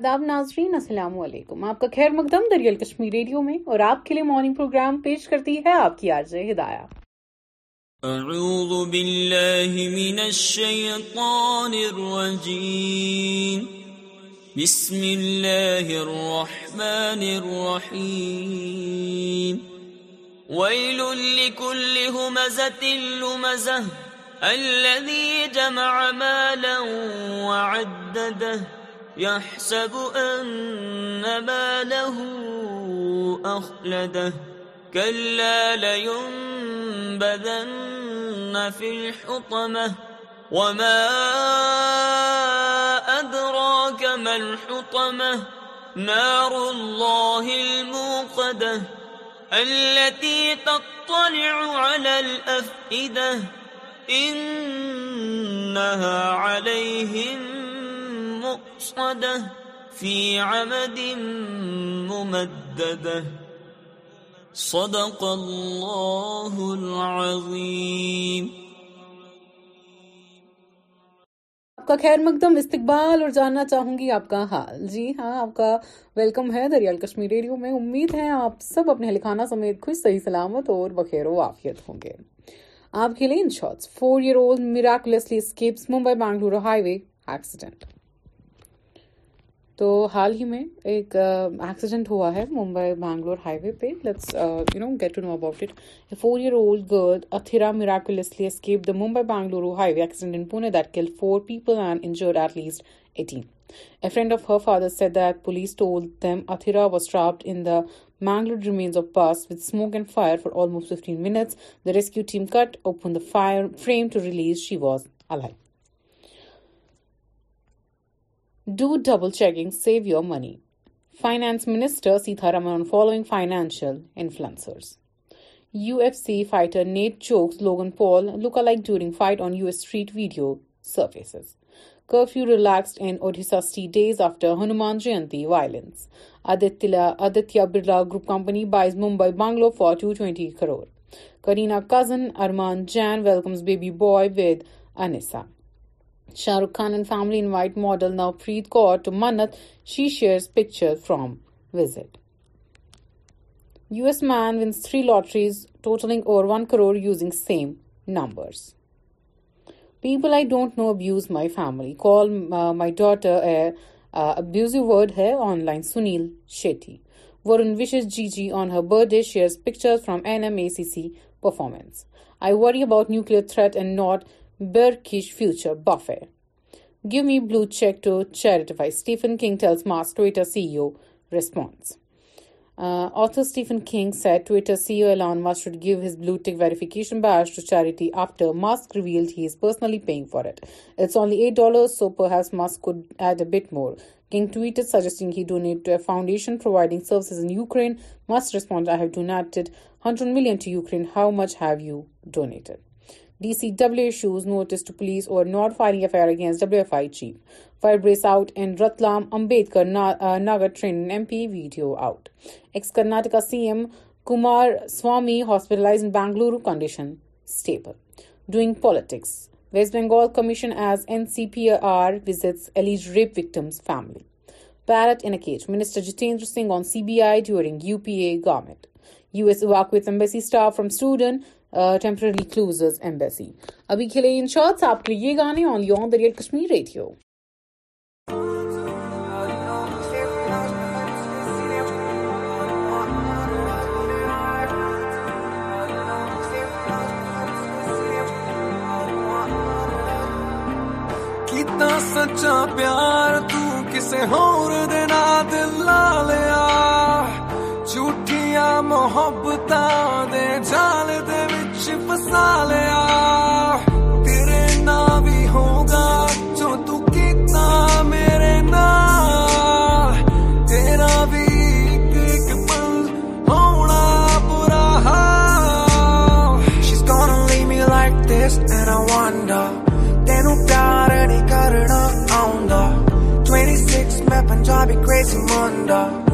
آداب ناظرین السلام علیکم آپ کا خیر مقدم دریال کشمیر ریڈیو میں اور آپ کے لیے مارننگ پروگرام پیش کرتی ہے آپ کی آرز ہدایہ اعوذ باللہ من الشیطان الرجیم بسم اللہ الرحمن الرحیم ویل لکل آج ہدایات يحسب أن ما له أخلده كلا لينبذن في الحطمة وما أدراك ما الحطمة نار الله الموقدة التي تطلع على الأفئدة إنها عليهم آپ کا خیر مقدم استقبال اور جاننا چاہوں گی آپ کا حال جی ہاں آپ کا ویلکم ہے دریال کشمیر ریڈیو میں امید ہے آپ سب اپنے لکھانا سمیت خوش صحیح سلامت اور بخیر و آفیت ہوں گے آپ کے لیے in shorts four year old miraculously escapes Mumbai Bengaluru highway accident تو حال ہی میں ایک ایکسیڈنٹ ہوا ہے ممبئی بنگلور ہائی وے پہ let's you know get to know about it four year old girl Athira miraculously escape the Mumbai highway accident in Pune that kill four people and injured at least eighteen a friend of her father said that police told them Athira was trapped in the Bangalore remains of bus with smoke and fire for almost fifteen rescue team cut open frame to release she was الک Do double-checking, save your money. Finance Minister Seetharaman on following financial influencers. UFC fighter Nate chokes Logan Paul lookalike during fight on US street video surfaces. Curfew relaxed in Odisha city days after Hanuman Jayanti violence. Aditya Birla Group Company buys Mumbai bungalow for 220 crore. Kareena cousin Arman Jan welcomes baby boy with Anissa. Shah Rukh Khan in family in white model now Farid cover two minute she shares picture from visit U S man won three lotteries totalling over one crore using same numbers people I don't know abuse my family call my daughter abusive word ہے on line Sunil Shetty Varun wishes Gigi on her birthday shares pictures from M A C C performance I very about nuclear threat and not Burkish future buffet. Give me blue check to charitify. Stephen King tells Musk Twitter CEO response. Uh, author Stephen King said Twitter CEO Elon Musk should give his blue tick verification badge to charity after Musk revealed he is personally paying for it. It's only $8, so perhaps Musk could add a bit more. King tweeted, suggesting he donate to a foundation providing services in Ukraine. Musk responded, I have donated $100 million to Ukraine. How much have you donated? DCW issues notice to police over not filing FIR against WFI chief. Fire breaks out in Ratlam, Ambedkar uh, Nagar train MP video out. Ex-Karnataka CM Kumar Swamy hospitalized in Bengaluru, condition stable. Doing politics. West Bengal Commission as NCPR visits alleged rape victim's family. Parrot in a cage. Minister Jitendra Singh on CBI during UPA government. U.S. evacuates embassy staff from Sudan. Temporary closes embassy ابھی کھلے ان shorts آپ کے یہ گانے آن یون دریال Kashmir radio سچا پیار تو کسے ہور دینا دل لالے محبت لائی میرا تیرا وانڈا تین پیار نی کرنا آنجاب مانڈا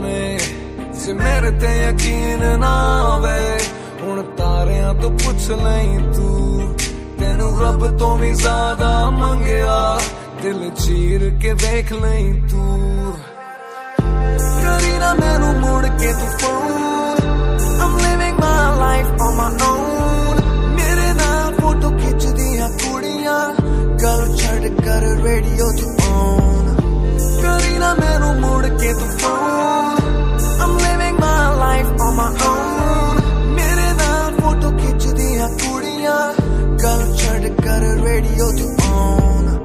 ਤੇਰੇ ਯਾਰ ਨੇ ਜੇ ਮੇਰੇ ਤੇ ਯਕੀਨ ਨਾ ਆਵੇ ਹੁਣ ਤਾਰਿਆਂ ਤੋਂ ਪੁੱਛ ਲਈ ਤੂੰ ਤੈਨੂੰ ਰੱਬ ਤੋਂ ਵੀ ਜ਼ਿਆਦਾ ਮੰਗਿਆ ਦਿਲ ਚੀਰ ਕੇ ਵੇਖ ਲਈ ਤੂੰ ਕਰੀ ਨਾ ਮੈਨੂੰ ਮੁੜ ਕੇ ਤੂੰ phone I'm living my life on my own ਮੇਰੇ ਨਾਲ ਫੋਟੋ ਖਿੱਚਦੀਆਂ ਕੁੜੀਆਂ ਗੱਲ ਛੱਡ ਕਰ ਰੇਡੀਓ ਤੂੰ ਔਨ میرو مفا وائن تو مقام میرے نا فوٹو کھیچ دیا کول چڈ کر ریڈیو دفاع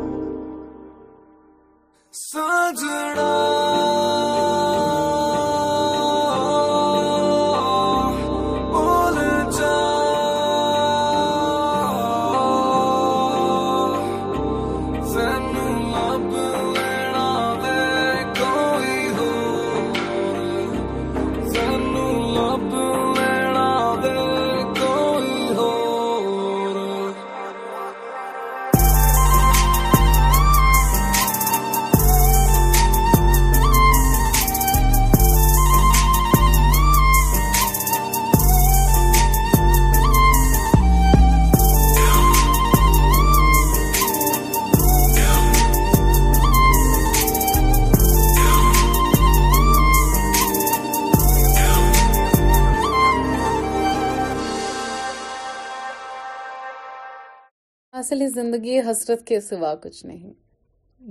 اصل زندگی حسرت کے سوا کچھ نہیں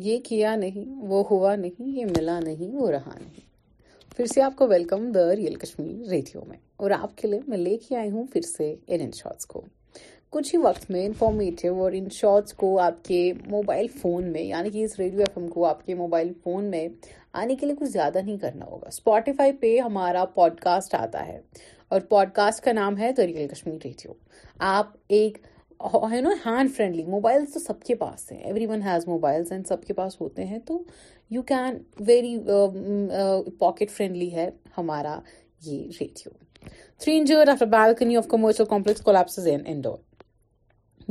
یہ کیا نہیں وہ ہوا نہیں یہ ملا نہیں وہ رہا نہیں پھر سے آپ کو welcome the real Kashmir radio میں اور آپ کے لیے میں لے کے آئی ہوں پھر سے ان ان شارٹس کو کچھ ہی وقت میں انفارمیٹیو اور ان شارٹس کو آپ کے موبائل فون میں یعنی کہ اس ریڈیو ایف ایم کو آپ کے موبائل فون میں آنے کے لیے کچھ زیادہ نہیں کرنا ہوگا اسپوٹیفائی پہ ہمارا پوڈ کاسٹ آتا ہے اور پوڈ کاسٹ کا نام ہے دا ریئل کشمیر ریڈیو آپ ایک you know hand friendly mobiles تو سب کے پاس ہیں every one has mobiles and سب کے پاس ہوتے ہیں تو you can very pocket friendly ہے ہمارا یہ radio three injured after balcony of commercial complex in Indore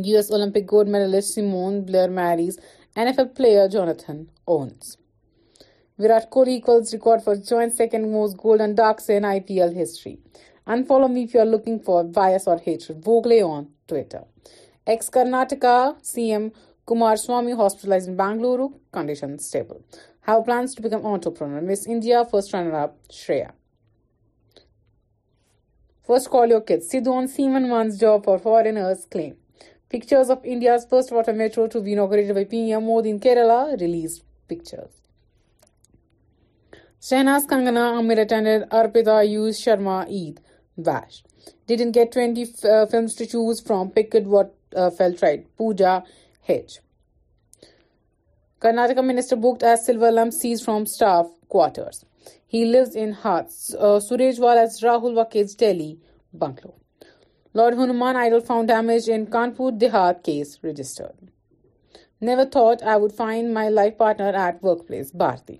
U S Olympic gold medallist Simone marries N F player Jonathan Owens quote Kohli equals record for joint second most golden ducks in I P L history in follow me you are looking for voice or ووگلے on Twitter X Karnataka C M Kumar hospitalised in Bangalore condition to become India first runner up Arpita you Sharma ڈی done get twenty films to choose from paid what feel trait Pooja ہچ Karnataka minister بک ایس سلولملم seize from staff quarters hash walls Rahul walks daily Bangalore lord Hanuman idol found damage in Kanpur Dehat case registered never thought I would find my life partner at work place Bharti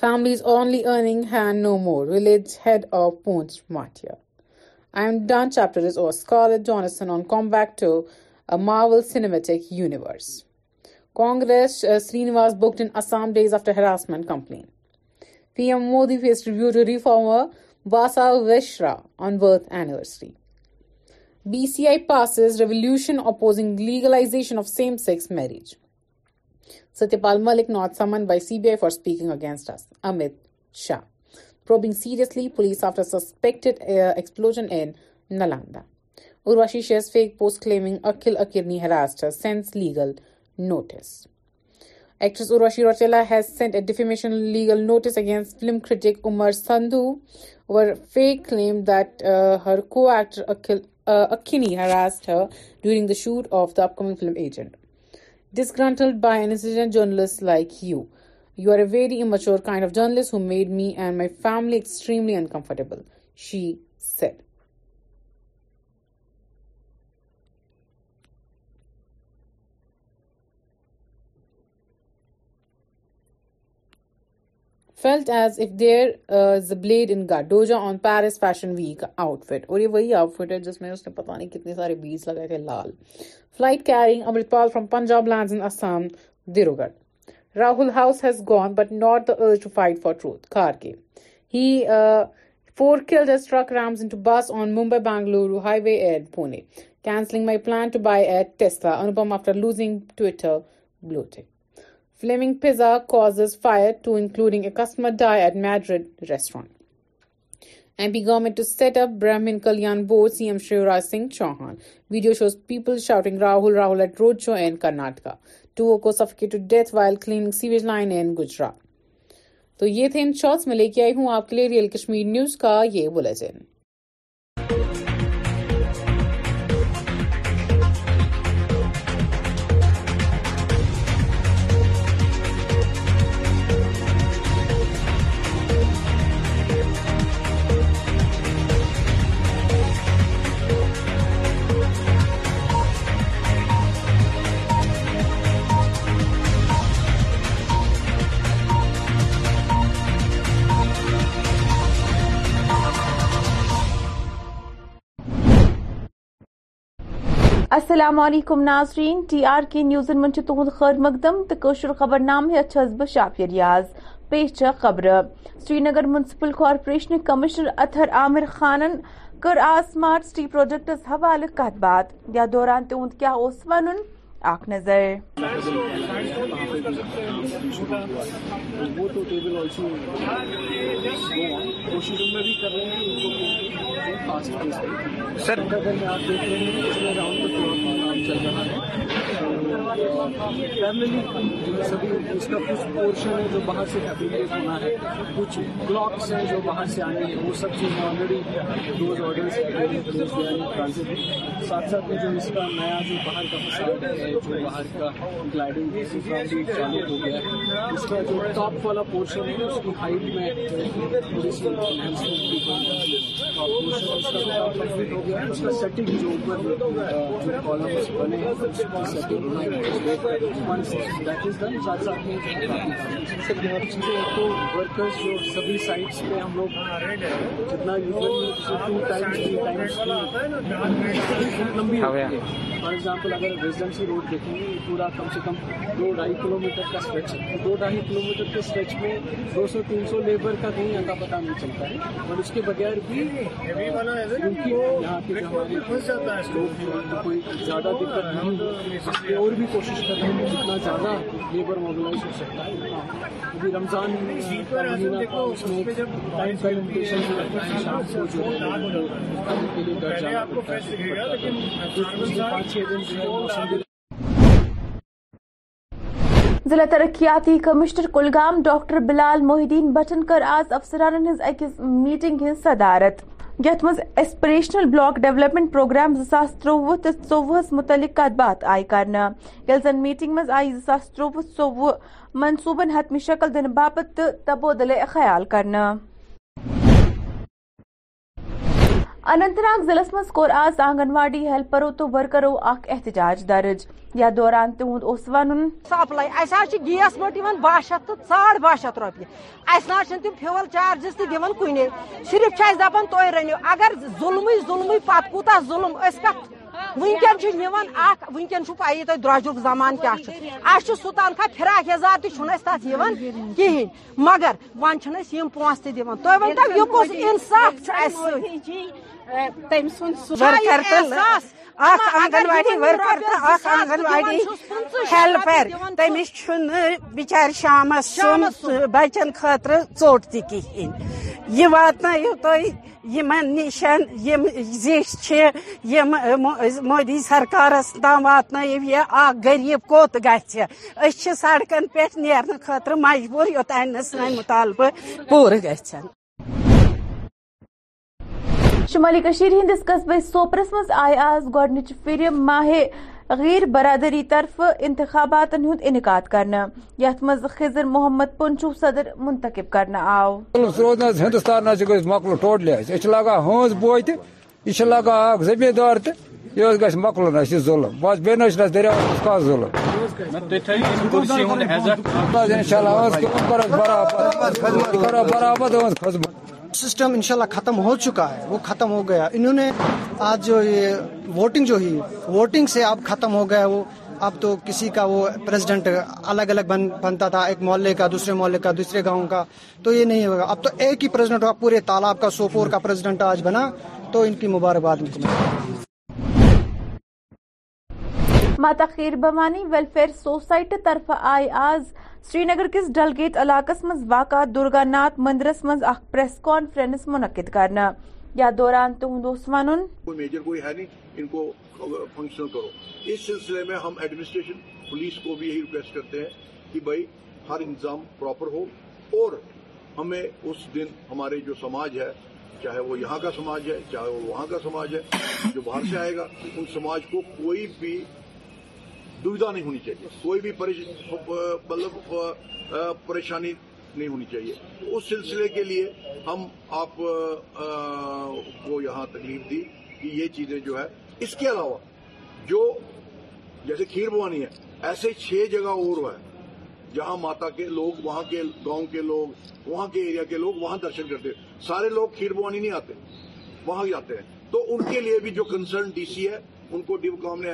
families only earning hand no more village head of Poonch ماٹیا آئنڈ dance chapter is over Johnson on come back to Marvel cinematic universe Congress Srinivas booked انسام days after harassment complaint P M Modi face reform was ویشرا on birth anniversary B C I passes resolution oppose legalisation of same sex marriage Satya Pal Malik not summon by C B I for speak against Amit Shah probing seriously police آفٹ are suspected explosion in Nalanda Urvashi she's fake post claiming Akhil اکیری harassed sends legal notice actress ارواشیلاز defamation legal notice against film critic Umair Sandhu ایر فی claim that her caused during the shoot of the upcoming film agent ڈسکرانٹڈ by اینڈنٹ journalist like you you are a very amateur kind of journalist who made me and my family extremely uncomfortable she said felt as if there is a blade in گ Doja on Paris fashion week outfit اور یہ وہی out fit ہے جس میں اس نے پتا نہیں کتنے سارے بیج لگے تھے لال flight carrying Amrit Pal from Punjab line دیرو Dibrugarh Rahul house has gone but not the urge to fight for truth car he four kill bus on Mumbai Bengaluru highway at Pune کی flaming pizza causes fire two including a customer die at Madrid restaurant M P government to set up Brahmin Kalyan board C M Shivraj Singh Chouhan video shows people shouting Rahul Rahul at road show and Karnataka two کو suffocated death while cleaning sewage line in Gujarat تو یہ تھے ان shorts میں لے کے آئی ہوں آپ کے ریئل کشمیر نیوز کا یہ بلٹن السلام علیکم ناظرین ٹی آر کے نیوزن من تہد خیر مقدم تو اچھا خبر نام بہ بافیر ریاض چھ خبر Srinagar municipal corporation commissioner Athar Aamir Khan کر آز سمارٹ سٹی پروجیکٹس حوالہ کت بات یا دوران تہد آنکھ نظر سر میں سر آپ دیکھ رہے ہیں اس چل رہا ہے فیملی سبھی اس کا کچھ پورشن ہے جو باہر سے ہونا ہے کچھ بلاکس جو باہر سے آنے ہیں وہ سب چیز دوز آرڈرس ساتھ ساتھ میں جو اس کا نیا جو باہر کا ہے جو باہر کا گلائڈنگ ہو گیا ہے اس کا جو ٹاپ والا پورشن ہے اس کی ہائٹ میں سیٹنگ جو اوپر جو کالمس بنے سیٹنگ تو جو سبھی سائٹس پہ ہم لوگ جتنا فار ایگزامپل اگر ریزیڈینسی روڈ دیکھیں گے پورا کم سے کم دو ڈھائی کلو میٹر کا اسٹریچ ہے دو ڈھائی کلو میٹر کے اسٹریچ میں دو سو تین سو لیبر کا کہیں ان کا پتا نہیں چلتا ہے اور اس کے بغیر بھی کیونکہ یہاں کی کوئی زیادہ دقت نہیں ہو اور بھی کوشش کر رہے ہیں جتنا زیادہ لیبر موبلائز ہو سکتا ہے ابھی رمضان کے لیے پانچ چھ دن ضلع ترقیاتی کمشنر کلگام ڈاکٹر بلال محدین بٹن کر آز افسران اکس میٹنگ ہز صدارت یت مز ایسپریشنل بلاک ڈیولپمنٹ پروگرام تروہ تو ٹوہس متعلق کت بات آئی یل زن میٹنگ مز آئی تروہ ووہ منصوبن حتمی شکل دن باپت تبودل خیال کرنا اننت ناگ ضلع من کور آز آنگن واڑی ہیلپرو تو ورکرو اخ احتجاج درج یا دوران تہد اس ون سپلائی اہس گیس مٹ كو بہ شیت ساڑ بہ شیت روپیے اس فیول چارجز دن کن صرف دپان درفت رنو اگر ظلم ظلم پتہ كوتہ ظلم اس ونکین نوان ورین چو پی زمان کیا چھ اس تات یوان کہین مگر ون چنس کوس انصاف چھ اس تم اخ انگن واڑی ورکر تو اخ آنگن واڑی ہیلپر تمس بچار شامس سم بچن خاطر ٹوٹ واتنا واتن تح نشن یم مودی سرکارس تم وات نیو یہ اریب كو گھس سڑکن پہ نیرنے خاطر مجبور یوتان نا مطالبہ پور گھين شمالی كش ہندس قصبے سوپرس مز آئے آز گوڈنچ پھر ماہے غیر برادری طرف انتخاباتن انعقاد کرنا یت مز خضر محمد پنچو صدر منتخب کرنا آو روزن ہندوستان ٹوٹلی لگا لاگا ہنس بوئر لگان زمیندار یہ تھی مکل ظلم بس نہ دری ظلم اللہ برابر برابر خدمت سسٹم انشاءاللہ ختم ہو چکا ہے وہ ختم ہو گیا انہوں نے آج جو یہ ووٹنگ جو ہی ووٹنگ سے اب ختم ہو گیا وہ اب تو کسی کا وہ پریزیڈنٹ الگ الگ بنتا تھا ایک محلے کا دوسرے محلے کا دوسرے گاؤں کا تو یہ نہیں ہوگا اب تو ایک ہی پریزیڈنٹ ہوگا پورے تالاب کا سوپور کا پریزیڈنٹ آج بنا تو ان کی مبارکباد مل ماتا خیر بوانی ویلفیئر سوسائٹی طرف آئے آج سری نگر کس ڈلگیت علاقس میں واقع درگاناتھ مندرس کرو اس سلسلے میں ہم ایڈمنسٹریشن پولیس کو بھی یہی ریکویسٹ کرتے ہیں کہ بھائی ہر انتظام پراپر ہو اور ہمیں اس دن ہمارے جو سماج ہے چاہے وہ یہاں کا سماج ہے چاہے وہ وہاں کا سماج ہے جو باہر سے آئے گا ان سماج کو کوئی بھی دودھا نہیں ہونی چاہیے کوئی بھی مطلب پریشانی نہیں ہونی چاہیے اس سلسلے کے لیے ہم آپ کو یہاں تکلیف دی کہ یہ چیزیں جو ہے اس کے علاوہ جو جیسے کھیر بوانی ہے ایسے چھ جگہ اور جہاں ماتا کے لوگ وہاں کے گاؤں کے لوگ وہاں کے ایریا کے لوگ وہاں درشن کرتے ہیں سارے لوگ کھیر بوانی نہیں آتے وہاں جاتے ہیں تو ان کے لیے بھی جو کنسرن ڈی سی ہے ان کو ڈیو کام نے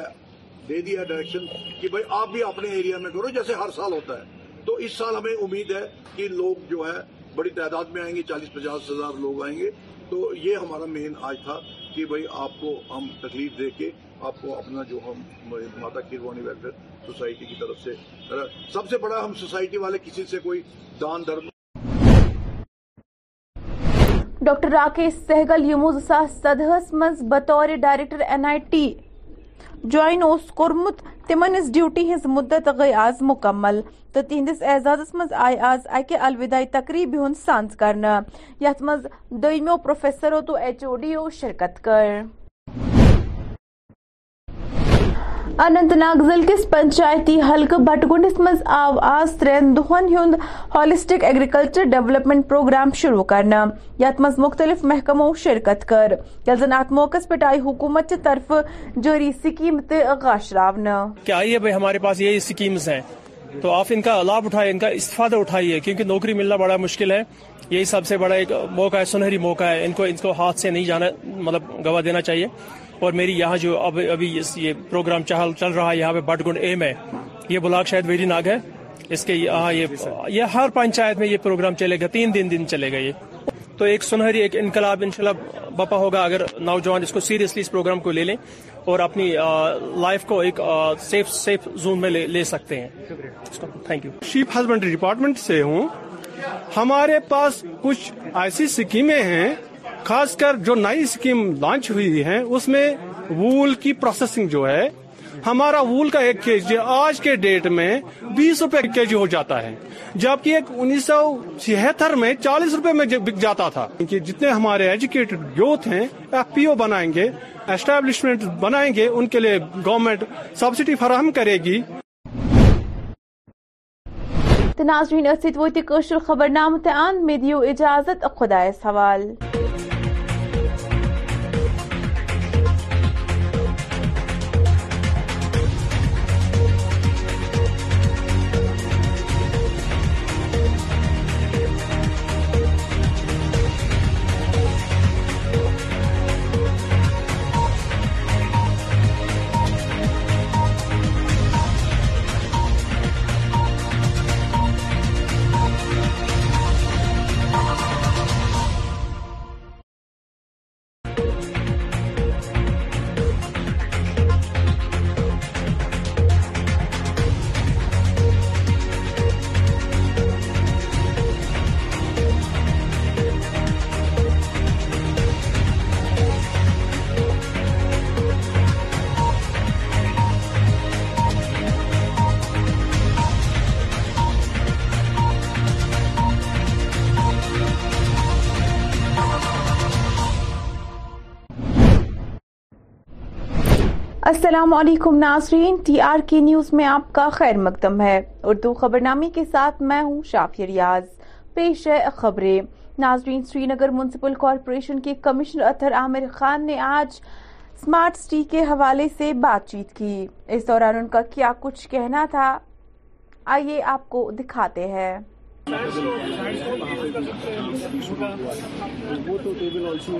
دے دیا ڈائریکشن کہ آپ بھی اپنے ایریا میں کرو جیسے ہر سال ہوتا ہے تو اس سال ہمیں امید ہے کہ لوگ جو ہے بڑی تعداد میں آئیں گے چالیس پچاس ہزار لوگ آئیں گے تو یہ ہمارا مین آج تھا کہ آپ کو ہم تکلیف دے کے آپ کو اپنا جو ہم ماتا کیروانی ویلفیئر سوسائٹی کی طرف سے سب سے بڑا ہم سوسائٹی والے کسی سے کوئی دان درد ڈاکٹر راکیش سہگل یمو سدس منظ بطور director N I T joins کورمت اس ڈیوٹی ہز مدت گئی آز مکمل تو تہندس اعزازس مز آئے آز اکہ الوداعی تقریب ہند سانس مز دمو پروفیسرو تو ایچ او ڈی او شرکت کر اننت ناگ ضلع کس پنچایتی حلقہ بٹگنڈس مز آو آز ترین دہن ہند ہالسٹک ایگریکلچر ڈیولپمنٹ پروگرام شروع کرنا یت مز مختلف محکموں شرکت کر زن ات موقع پہ آئی حکومت کی طرف جوری سکیم تشرونا کیا آئیے بھائی ہمارے پاس یہی سکیمز ہیں تو آپ ان کا لابھ اٹھائیں ان کا استفادہ اٹھائیے کیونکہ نوکری ملنا بڑا مشکل ہے یہی سب سے بڑا ایک موقع ہے سنہری موقع ہے ان کو ہاتھ سے نہیں جانا مطلب گواہ دینا چاہیے اور میری یہاں جو اب ابھی یہ پروگرام چہل چل رہا ہے یہاں پہ بٹ گنڈ ایم ہے یہ بلاک شاید ویری ناگ ہے اس کے یہاں یہ ہر پنچایت میں یہ پروگرام چلے گا تین دن دن چلے گا یہ تو ایک سنہری ایک انقلاب انشاءاللہ اللہ بپا ہوگا اگر نوجوان اس کو سیریسلی اس پروگرام کو لے لیں اور اپنی لائف کو ایک سیف سیف زون میں لے سکتے ہیں thank you sheep husbandry department سے ہوں ہمارے پاس کچھ ایسی سکیمیں ہیں خاص کر جو نئی اسکیم لانچ ہوئی ہے اس میں وول کی پروسیسنگ جو ہے ہمارا وول کا ایک کے جی آج کے ڈیٹ میں بیس روپے کے جی ہو جاتا ہے جبکہ ایک انیس سو چھہتر میں چالیس روپے میں بک جاتا تھا جتنے ہمارے ایجوکیٹڈ یوتھ ہیں ایف پی او بنائیں گے اسٹیبلشمنٹ بنائیں گے ان کے لیے گورنمنٹ سبسڈی فراہم کرے گی ناظرین خبر اجازت خدا سوال السلام علیکم ناظرین ٹی آر کے نیوز میں آپ کا خیر مقدم ہے اردو خبر نامی کے ساتھ میں ہوں شافی ریاض پیش ہے خبریں ناظرین سری نگر منسپل کارپوریشن کے کمشنر اتھر عامر خان نے آج اسمارٹ سٹی کے حوالے سے بات چیت کی اس دوران ان کا کیا کچھ کہنا تھا آئیے آپ کو دکھاتے ہیں وہ تو ٹیبل آلسو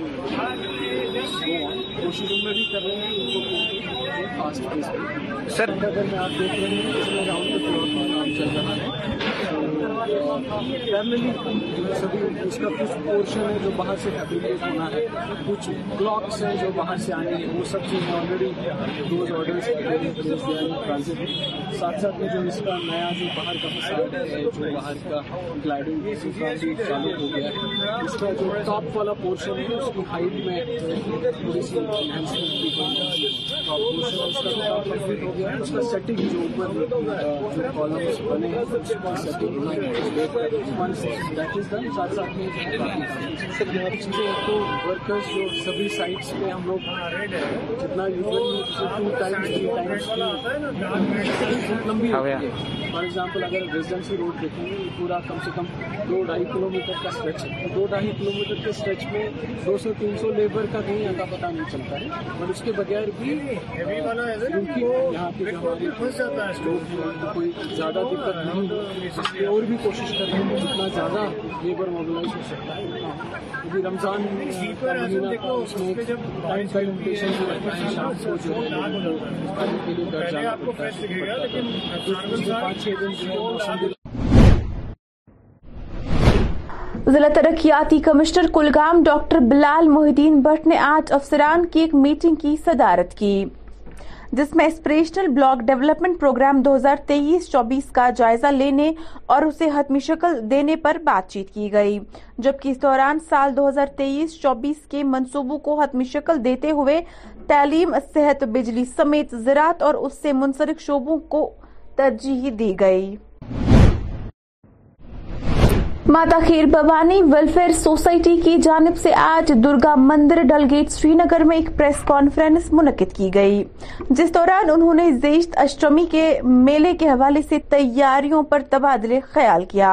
اسی روم میں بھی کر رہے ہیں سر اگر میں آپ دیکھ رہے ہیں اس میں راؤنڈ بہت نام چل رہا ہے فیملی سبھی اس کا کچھ پورشن ہے جو باہر سے فیبریکیٹ ہونا ہے کچھ کلاکس ہیں جو باہر سے آنے ہیں وہ سب چیز آلریڈی آرڈرس ساتھ ساتھ میں جو اس کا نیا جو باہر کا مسائل ہے جو باہر کا گلائڈنگ چالو ہو گیا ہے اس کا جو ٹاپ والا پورشن ہے اس کی ہائٹ میں تھوڑی سی ہینڈ ٹاپ ہو گیا ہے اس کا سیٹنگ جو اوپر جو کالمس بنے ہیں اس کا سیٹنگ ہونا ہے سر ہاں، یہاں پہ تو ورکرس جو سبھی سائٹس پہ ہم لوگ جتنا لمبی فار ایگزامپل اگر ریزیڈینسی روڈ دیکھیں گے پورا کم سے کم دو ڈھائی کلو میٹر کا اسٹریچ ہے دو ڈھائی کلو میٹر کے اسٹریچ میں دو سو تین سو لیبر کا کہیں اندازہ پتا نہیں چلتا ہے اور اس کے بغیر بھی یہاں پہ ہمارے کوئی زیادہ دقت نہیں اور بھی کوشش کر رہے ہیں کہ اتنا زیادہ لیبر موبلائز ہو سکتا ہے کیونکہ ہاں۔ رمضان ضلع ترقیاتی کمشنر کلگام ڈاکٹر بلال محدین بٹ نے آج افسران کی ایک میٹنگ کی صدارت کی جس میں اسپریشنل بلاک ڈیولپمنٹ پروگرام دو ہزار تیئیس چوبیس کا جائزہ لینے اور اسے حتمی شکل دینے پر بات چیت کی گئی جبکہ اس دوران سال دو ہزار تیئیس چوبیس کے منصوبوں کو حتمی شکل دیتے ہوئے تعلیم صحت بجلی سمیت زراعت اور اس سے منسلک شعبوں کو ترجیح دی گئی ماتا خیر بوانی ویلفیئر سوسائٹی کی جانب سے آج درگا مندر ڈل گیٹ سری نگر میں ایک پریس کانفرنس منعقد کی گئی جس دوران زیشت اشٹمی کے میلے کے حوالے سے تیاریوں پر تبادلۂ خیال کیا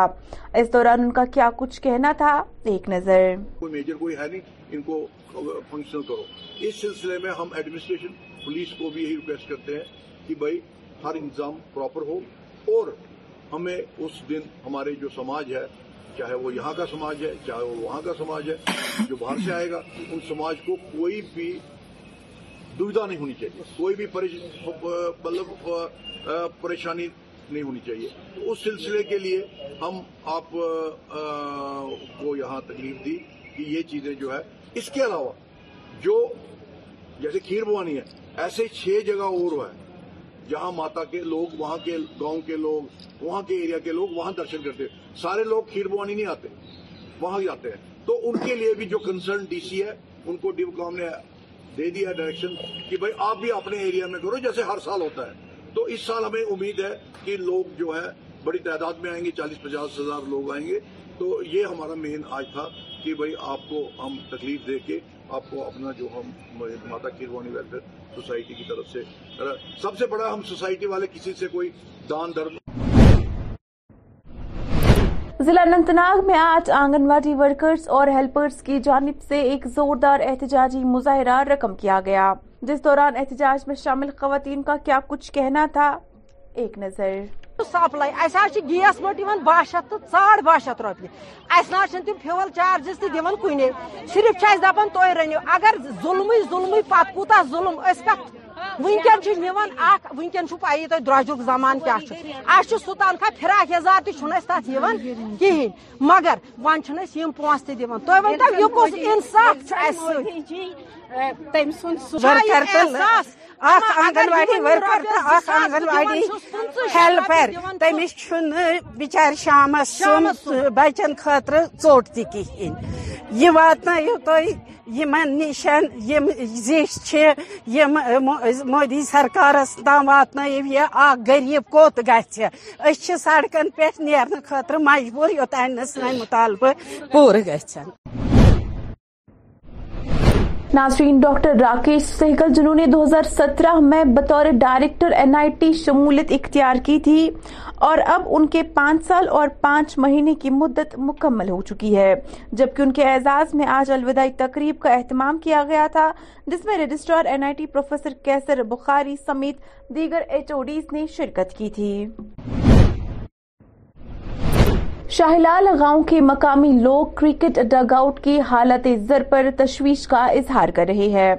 اس دوران ان کا کیا کچھ کہنا تھا ایک نظر کوئی کوئی میجر ہے نہیں ان کو کرو اس سلسلے میں ہم پولیس کو بھی یہی ریکویسٹ کرتے ہیں کہ ہر ہو اور ہمیں اس دن ہمارے جو سماج ہے چاہے وہ یہاں کا سماج ہے چاہے وہ وہاں کا سماج ہے جو باہر سے آئے گا ان سماج کو کوئی بھی دودھا نہیں ہونی چاہیے کوئی بھی مطلب پریشانی نہیں ہونی چاہیے اس سلسلے کے لیے ہم آپ کو یہاں تکلیف دی کہ یہ چیزیں جو ہے اس کے علاوہ جو جیسے کھیر بوانی ہے ایسے چھ جگہ اور جہاں ماتا کے لوگ وہاں کے گاؤں کے لوگ وہاں کے ایریا کے لوگ وہاں درشن کرتے سارے لوگ کھیر بوانی نہیں آتے وہاں جاتے ہیں تو ان کے لیے بھی جو کنسرن ڈی سی ہے ان کو ڈیو کام نے دے دیا ڈائریکشن کہ بھائی آپ بھی اپنے ایریا میں کرو جیسے ہر سال ہوتا ہے تو اس سال ہمیں امید ہے کہ لوگ جو ہے بڑی تعداد میں آئیں گے چالیس پچاس ہزار لوگ آئیں گے تو یہ ہمارا مین آج تھا کہ بھائی آپ کو ہم تکلیف دے کے آپ کو اپنا جو ہم ماتا کیروانی کی طرف سے سب سے بڑا ہم سوسائٹی والے کسی سے کوئی دان درد ضلع اننت ناگ میں آج آنگن واڑی ورکرز اور ہیلپرز کی جانب سے ایک زوردار احتجاجی مظاہرہ رقم کیا گیا جس دوران احتجاج میں شامل خواتین کا کیا کچھ کہنا تھا ایک نظر سپلائی اہس مٹ ساڑ بہ شت روپیے اس فیول چارجز تک کُنے صرف دپان تر رنو اگر ظلم ظلم پہ کتا ظلم وی پی درجک زمان کیا سہ تنخواہ فراک یزار تیوان کہین مگر ون اس ونتا تعریف تیو انصاف تم سند ورکر اخ آنگن واڑی ورکر تو اھ آگن واڑی ہیلپر تمس بچار شام سم بچن خاطر چوٹ تہ کہین یہ واتن تمن نشن زم مودی سرکارس تات نیو یہ غریب کت گھ سڑکن پہ نیرنے خاطر مجبور یوتان سن مطالبہ پور گھن ناظرین ڈاکٹر راکیش سہگل جنہوں نے دو ہزار سترہ میں بطور ڈائریکٹر این آئی ٹی شمولیت اختیار کی تھی اور اب ان کے پانچ سال اور پانچ مہینے کی مدت مکمل ہو چکی ہے جبکہ ان کے اعزاز میں آج الوداعی تقریب کا اہتمام کیا گیا تھا جس میں registrar N I T professor Qaiser Bukhari سمیت دیگر ایچ او ڈیز نے شرکت کی تھی شاہلال گاؤں کے مقامی لوگ کرکٹ ڈگ آؤٹ کی حالت زر پر تشویش کا اظہار کر رہے ہیں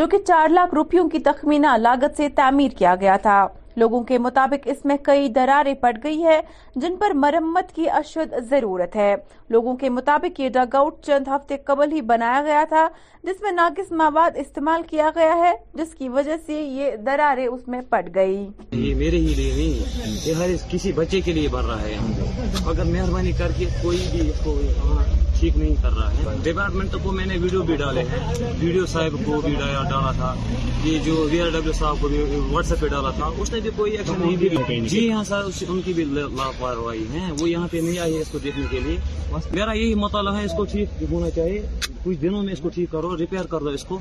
جو کہ چار لاکھ روپیوں کی تخمینہ لاگت سے تعمیر کیا گیا تھا لوگوں کے مطابق اس میں کئی دراریں پڑ گئی ہے جن پر مرمت کی اشد ضرورت ہے لوگوں کے مطابق یہ ڈگ آؤٹ چند ہفتے قبل ہی بنایا گیا تھا جس میں ناقص مواد استعمال کیا گیا ہے جس کی وجہ سے یہ دراریں اس میں پڑ گئی یہ میرے ہی نہیں یہ ہر کسی بچے کے لیے بڑھ رہا ہے اگر مہربانی کر کے کوئی بھی ہاں۔ ٹھیک نہیں کر رہا ہے ڈیپارٹمنٹ کو میں نے ویڈیو بھی ڈالے ہیں ویڈیو صاحب کو بھی ڈالا تھا یہ جو وی آر ڈبلو صاحب کو بھی واٹس ایپ پہ ڈالا تھا اس نے بھی کوئی ایکشن نہیں دے جی ہاں سر ان کی بھی لاپرواہی ہے وہ یہاں پہ نہیں آئی ہے اس کو دیکھنے کے لیے میرا یہی مطالعہ ہے اس کو ٹھیک ہونا چاہیے کچھ دنوں میں اس کو ٹھیک کرو ریپیئر کر دو اس کو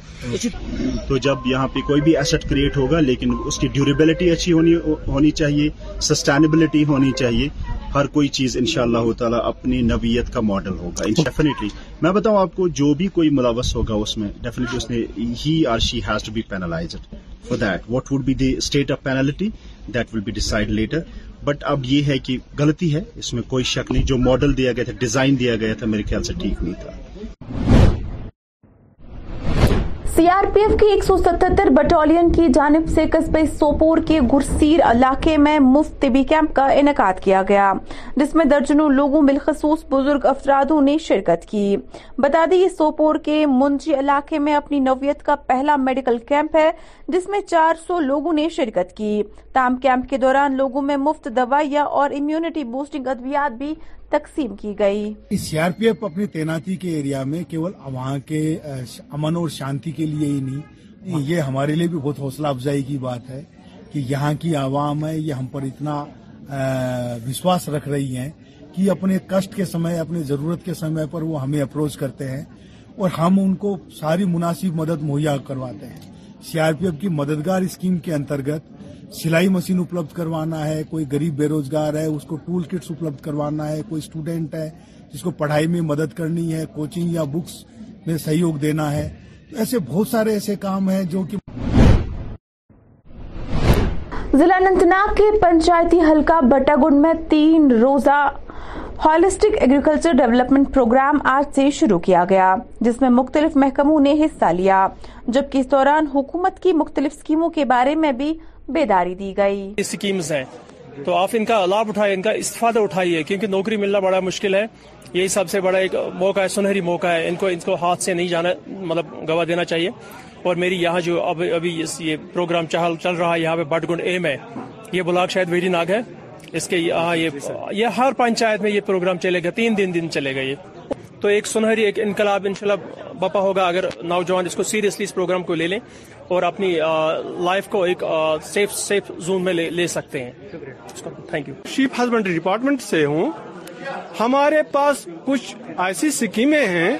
تو جب یہاں پہ کوئی بھی ایسٹ کریٹ ہوگا لیکن اس کی ڈیوریبلٹی اچھی ہونی چاہیے سسٹینیبلٹی ہونی چاہیے ہر کوئی چیز ان شاء اللہ تعالیٰ اپنی نویت کا ماڈل ہوگا ڈیفینیٹلی میں بتاؤں آپ کو جو بھی کوئی ملوث ہوگا اس میں ڈیفینیٹلی اس نے he or she has to be penalised for that what would be the state of penalty that will be decide later but اب یہ ہے کہ غلطی ہے اس میں کوئی شک نہیں جو ماڈل دیا گیا تھا ڈیزائن دیا گیا تھا میرے خیال سے ٹھیک نہیں تھا سی آر پی ایف کی ایک سو ستہتر بٹالین کی جانب سے قصبے سوپور کے گرسیر علاقے میں مفت طبی کیمپ کا انعقاد کیا گیا جس میں درجنوں لوگوں بالخصوص بزرگ افرادوں نے شرکت کی بتا دی یہ سوپور کے منجی علاقے میں اپنی نویت کا پہلا میڈیکل کیمپ ہے جس میں چار سو لوگوں نے شرکت کی تام کیمپ کے دوران لوگوں میں مفت دوائیاں اور امیونٹی بوسٹنگ ادویات بھی تقسیم کی گئی سی آر پی ایف اپنی تعیناتی کے ایریا میں کیول وہاں کے امن اور شانتی کے لیے ہی نہیں ہاں۔ یہ ہمارے لیے بھی بہت حوصلہ افزائی کی بات ہے کہ یہاں کی عوام ہے یہ ہم پر اتنا وشواس رکھ رہی ہیں کہ اپنے کشٹ کے سمے اپنے ضرورت کے سمے پر وہ ہمیں اپروچ کرتے ہیں اور ہم ان کو ساری مناسب مدد مہیا کرواتے ہیں سی آر پی ایف کی مددگار اسکیم کے انترگت سلائی مشین اپلبدھ کروانا ہے کوئی گریب روزگار ہے اس کو ٹول کٹس اپلبدھ کروانا ہے کوئی اسٹوڈینٹ ہے جس کو پڑھائی میں مدد کرنی ہے کوچنگ یا بکس میں سہیوگ دینا ہے ایسے بہت سارے ایسے کام ہیں جو کہ ضلع انتناگ کے پنچایتی حلقہ بٹاگنڈ میں تین روزہ ہالسٹک ایگریکلچر ڈیولپمنٹ پروگرام آج سے شروع کیا گیا جس میں مختلف محکموں نے حصہ لیا جبکہ اس دوران حکومت کی مختلف اسکیموں کے بارے میں بھی بیداری دی گئی سکیمز ہیں تو آپ ان کا لابھ اٹھائیے ان کا استفادہ اٹھائیے کیونکہ نوکری ملنا بڑا مشکل ہے یہی سب سے بڑا ایک موقع ہے سنہری موقع ہے ان کو ہاتھ سے نہیں جانا مطلب گواہ دینا چاہیے اور میری یہاں جو ابھی یہ پروگرام چل رہا ہے یہاں پہ گنڈ ایم ہے یہ بلاک شاید ویری ناگ ہے اس کے یہ ہر پنچایت میں یہ پروگرام چلے گا تین دن دن چلے گا یہ تو ایک سنہری ایک انقلاب ان شاء اللہ بپا ہوگا اگر نوجوان اس کو سیریسلی اس پروگرام کو لے لیں اور اپنی لائف کو ایک سیف سیف زون میں لے سکتے ہیں thank you sheep husbandry department سے ہوں ہمارے پاس کچھ ایسی سکیمیں ہیں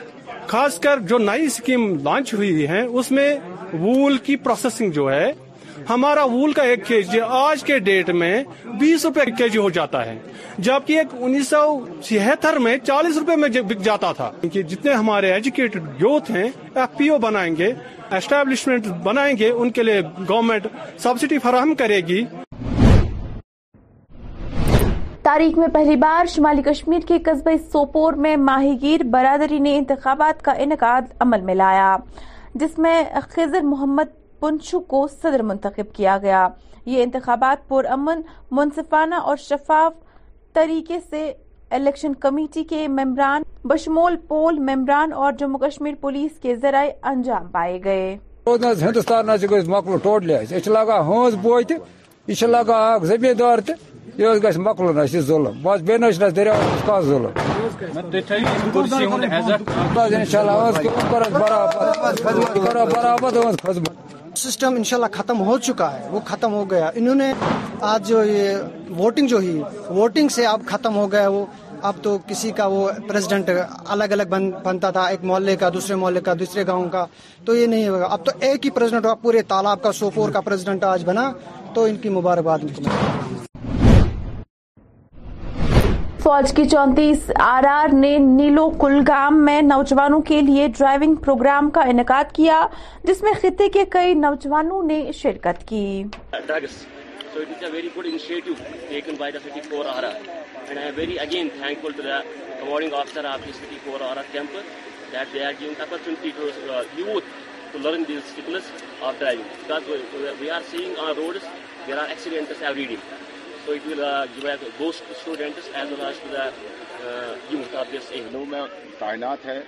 خاص کر جو نئی اسکیم لانچ ہوئی ہیں اس میں وول کی پروسیسنگ جو ہے ہمارا وول کا ایک کے جی آج کے ڈیٹ میں بیس روپے کے جی ہو جاتا ہے جبکہ ایک انیس سو چھہتر میں چالیس روپے میں بک جاتا تھا جتنے ہمارے ایجوکیٹڈ یوتھ ہیں ایف پی او بنائیں گے اسٹیبلشمنٹ بنائیں گے ان کے لیے گورنمنٹ سبسڈی فراہم کرے گی تاریخ میں پہلی بار شمالی کشمیر کے قصبے سوپور میں ماہی گیر برادری نے انتخابات کا انعقاد عمل میں لایا جس میں خزر محمد پنچو کو صدر منتخب کیا گیا یہ انتخابات پر امن منصفانہ اور شفاف طریقے سے الیکشن کمیٹی کے ممبران بشمول پول ممبران اور جموں کشمیر پولیس کے ذرائع انجام پائے گئے ہندوستان ٹوٹ ہنز بو تھی یہ اخ زمیندار اس ظلم بس دریا سسٹم انشاءاللہ ختم ہو چکا ہے وہ ختم ہو گیا انہوں نے آج جو یہ ووٹنگ جو ہی ووٹنگ سے اب ختم ہو گیا وہ اب تو کسی کا وہ پریزیڈنٹ الگ الگ بنتا تھا ایک محلے کا دوسرے محلے کا دوسرے گاؤں کا تو یہ نہیں ہوگا اب تو ایک ہی پریزیڈنٹ ہوگا پورے تالاب کا سوپور کا پریزیڈنٹ آج بنا تو ان کی مبارکباد فوج کی چونتیس آر آر نے نیلو کلگام میں نوجوانوں کے لیے ڈرائیونگ پروگرام کا انعقاد کیا جس میں خطے کے کئی نوجوانوں نے شرکت کی So it will uh, give us students as as well to the uh, youth of this تعینات ہے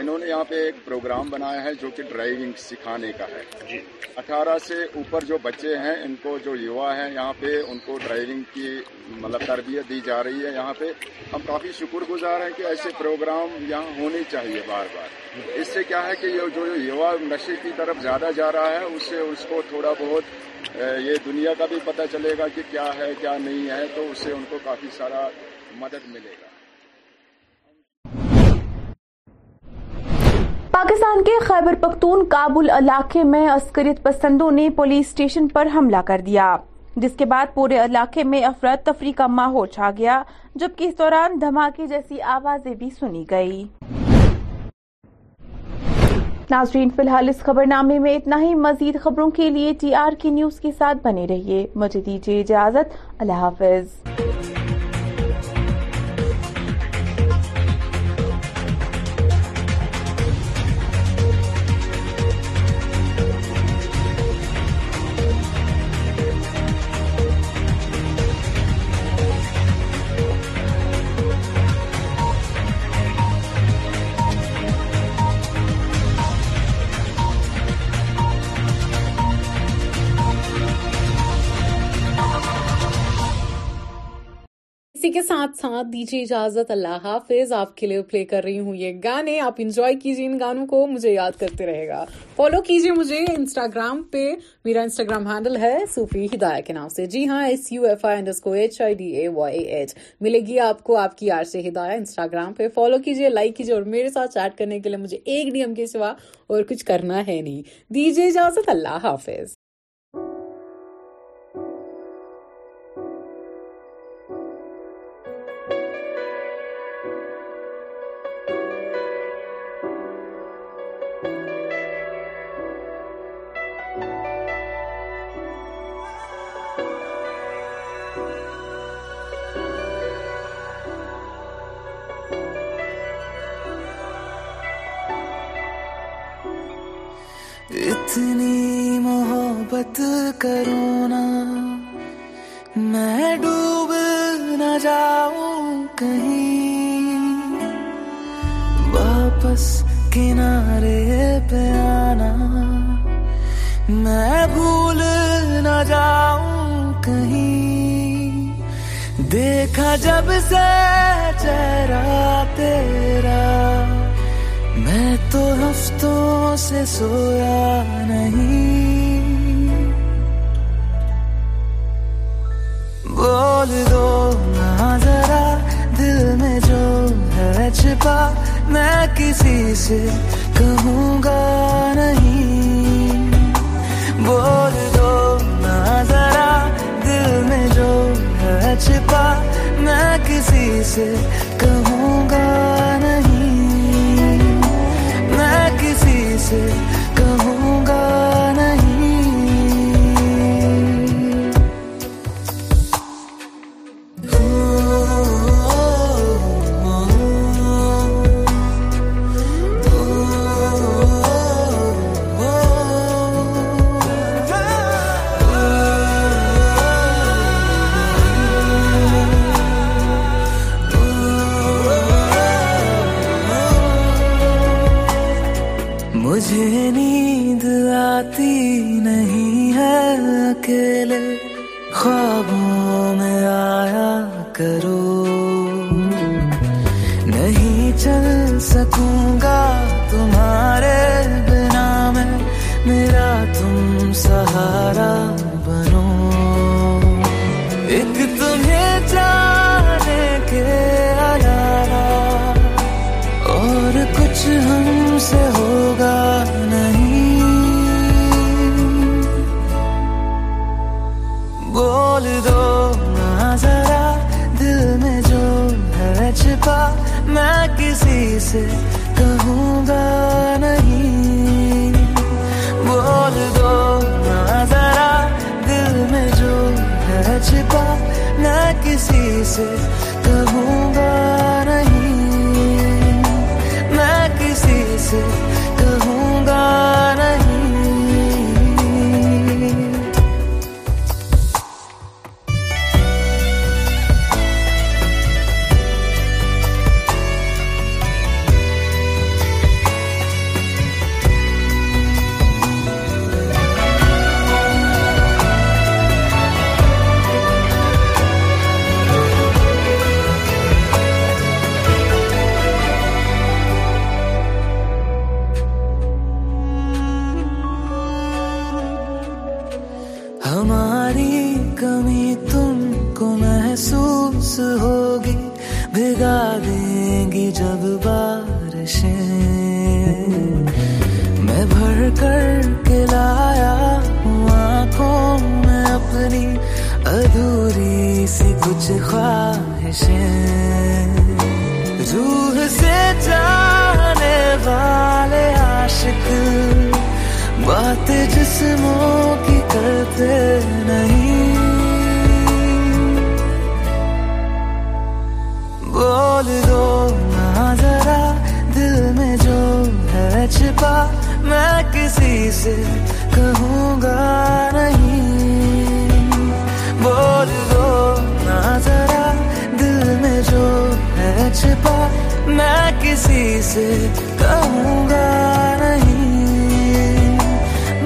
انہوں نے یہاں پہ ایک پروگرام بنایا ہے جو کہ ڈرائیونگ سکھانے کا ہے جی۔ اٹھارہ سے اوپر جو بچے ہیں ان کو جو یووا ہیں یہاں پہ ان کو ڈرائیونگ کی مطلب تربیت دی جا رہی ہے یہاں پہ ہم کافی شکر گزار ہیں کہ ایسے پروگرام یہاں ہونے چاہیے بار بار اس سے کیا ہے کہ جو یوا نشے کی طرف زیادہ جا رہا ہے اس سے اس کو تھوڑا بہت یہ دنیا کا بھی پتہ چلے گا کہ کیا ہے کیا نہیں ہے تو اس سے ان کو کافی سارا مدد ملے گا پاکستان کے خیبر پختون کابل علاقے میں عسکریت پسندوں نے پولیس اسٹیشن پر حملہ کر دیا جس کے بعد پورے علاقے میں افراد تفریح کا ماحول چھا گیا جبکہ اس دوران دھماکے جیسی آوازیں بھی سنی گئی ناظرین فی الحال اس خبر نامے میں اتنا ہی مزید خبروں کے لیے ٹی آر کی نیوز کے ساتھ بنے رہیے مجھے دیجیے اجازت اللہ حافظ کے ساتھ ساتھ دیجیے اجازت اللہ حافظ آپ کے لیے پلے کر رہی ہوں یہ گانے آپ انجوائے کیجیے ان گانوں کو مجھے یاد کرتے رہے گا فالو کیجیے مجھے انسٹاگرام پہ میرا انسٹاگرام ہینڈل ہے سوفی ہدایہ کے نام سے جی ہاں ایس یو ایف آئی کو H I D A Y H ملے گی آپ کو آپ کی آر سے ہدایہ انسٹاگرام پہ فالو کیجیے لائک کیجیے اور میرے ساتھ چیٹ کرنے کے لیے مجھے ایک ڈی ایم کے سوا اور کچھ کرنا ہے نہیں دیجیے اجازت اللہ حافظ میں کسی سے کہوں گا نہیں بول دو نہ ذرا دل میں جو ہے چھپا میں کسی سے کہوں گا نہیں میں کسی سے خواہش جان والے آشک نہیں بول رہو نہ ذرا دل میں جو ہے چھپا میں کسی سے کہوں گا نہیں میں کسی سے کہوں گا نہیں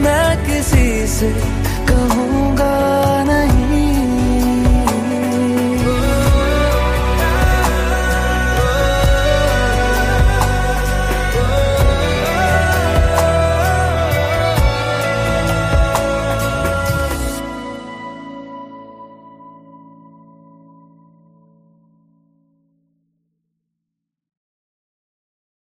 میں کسی سے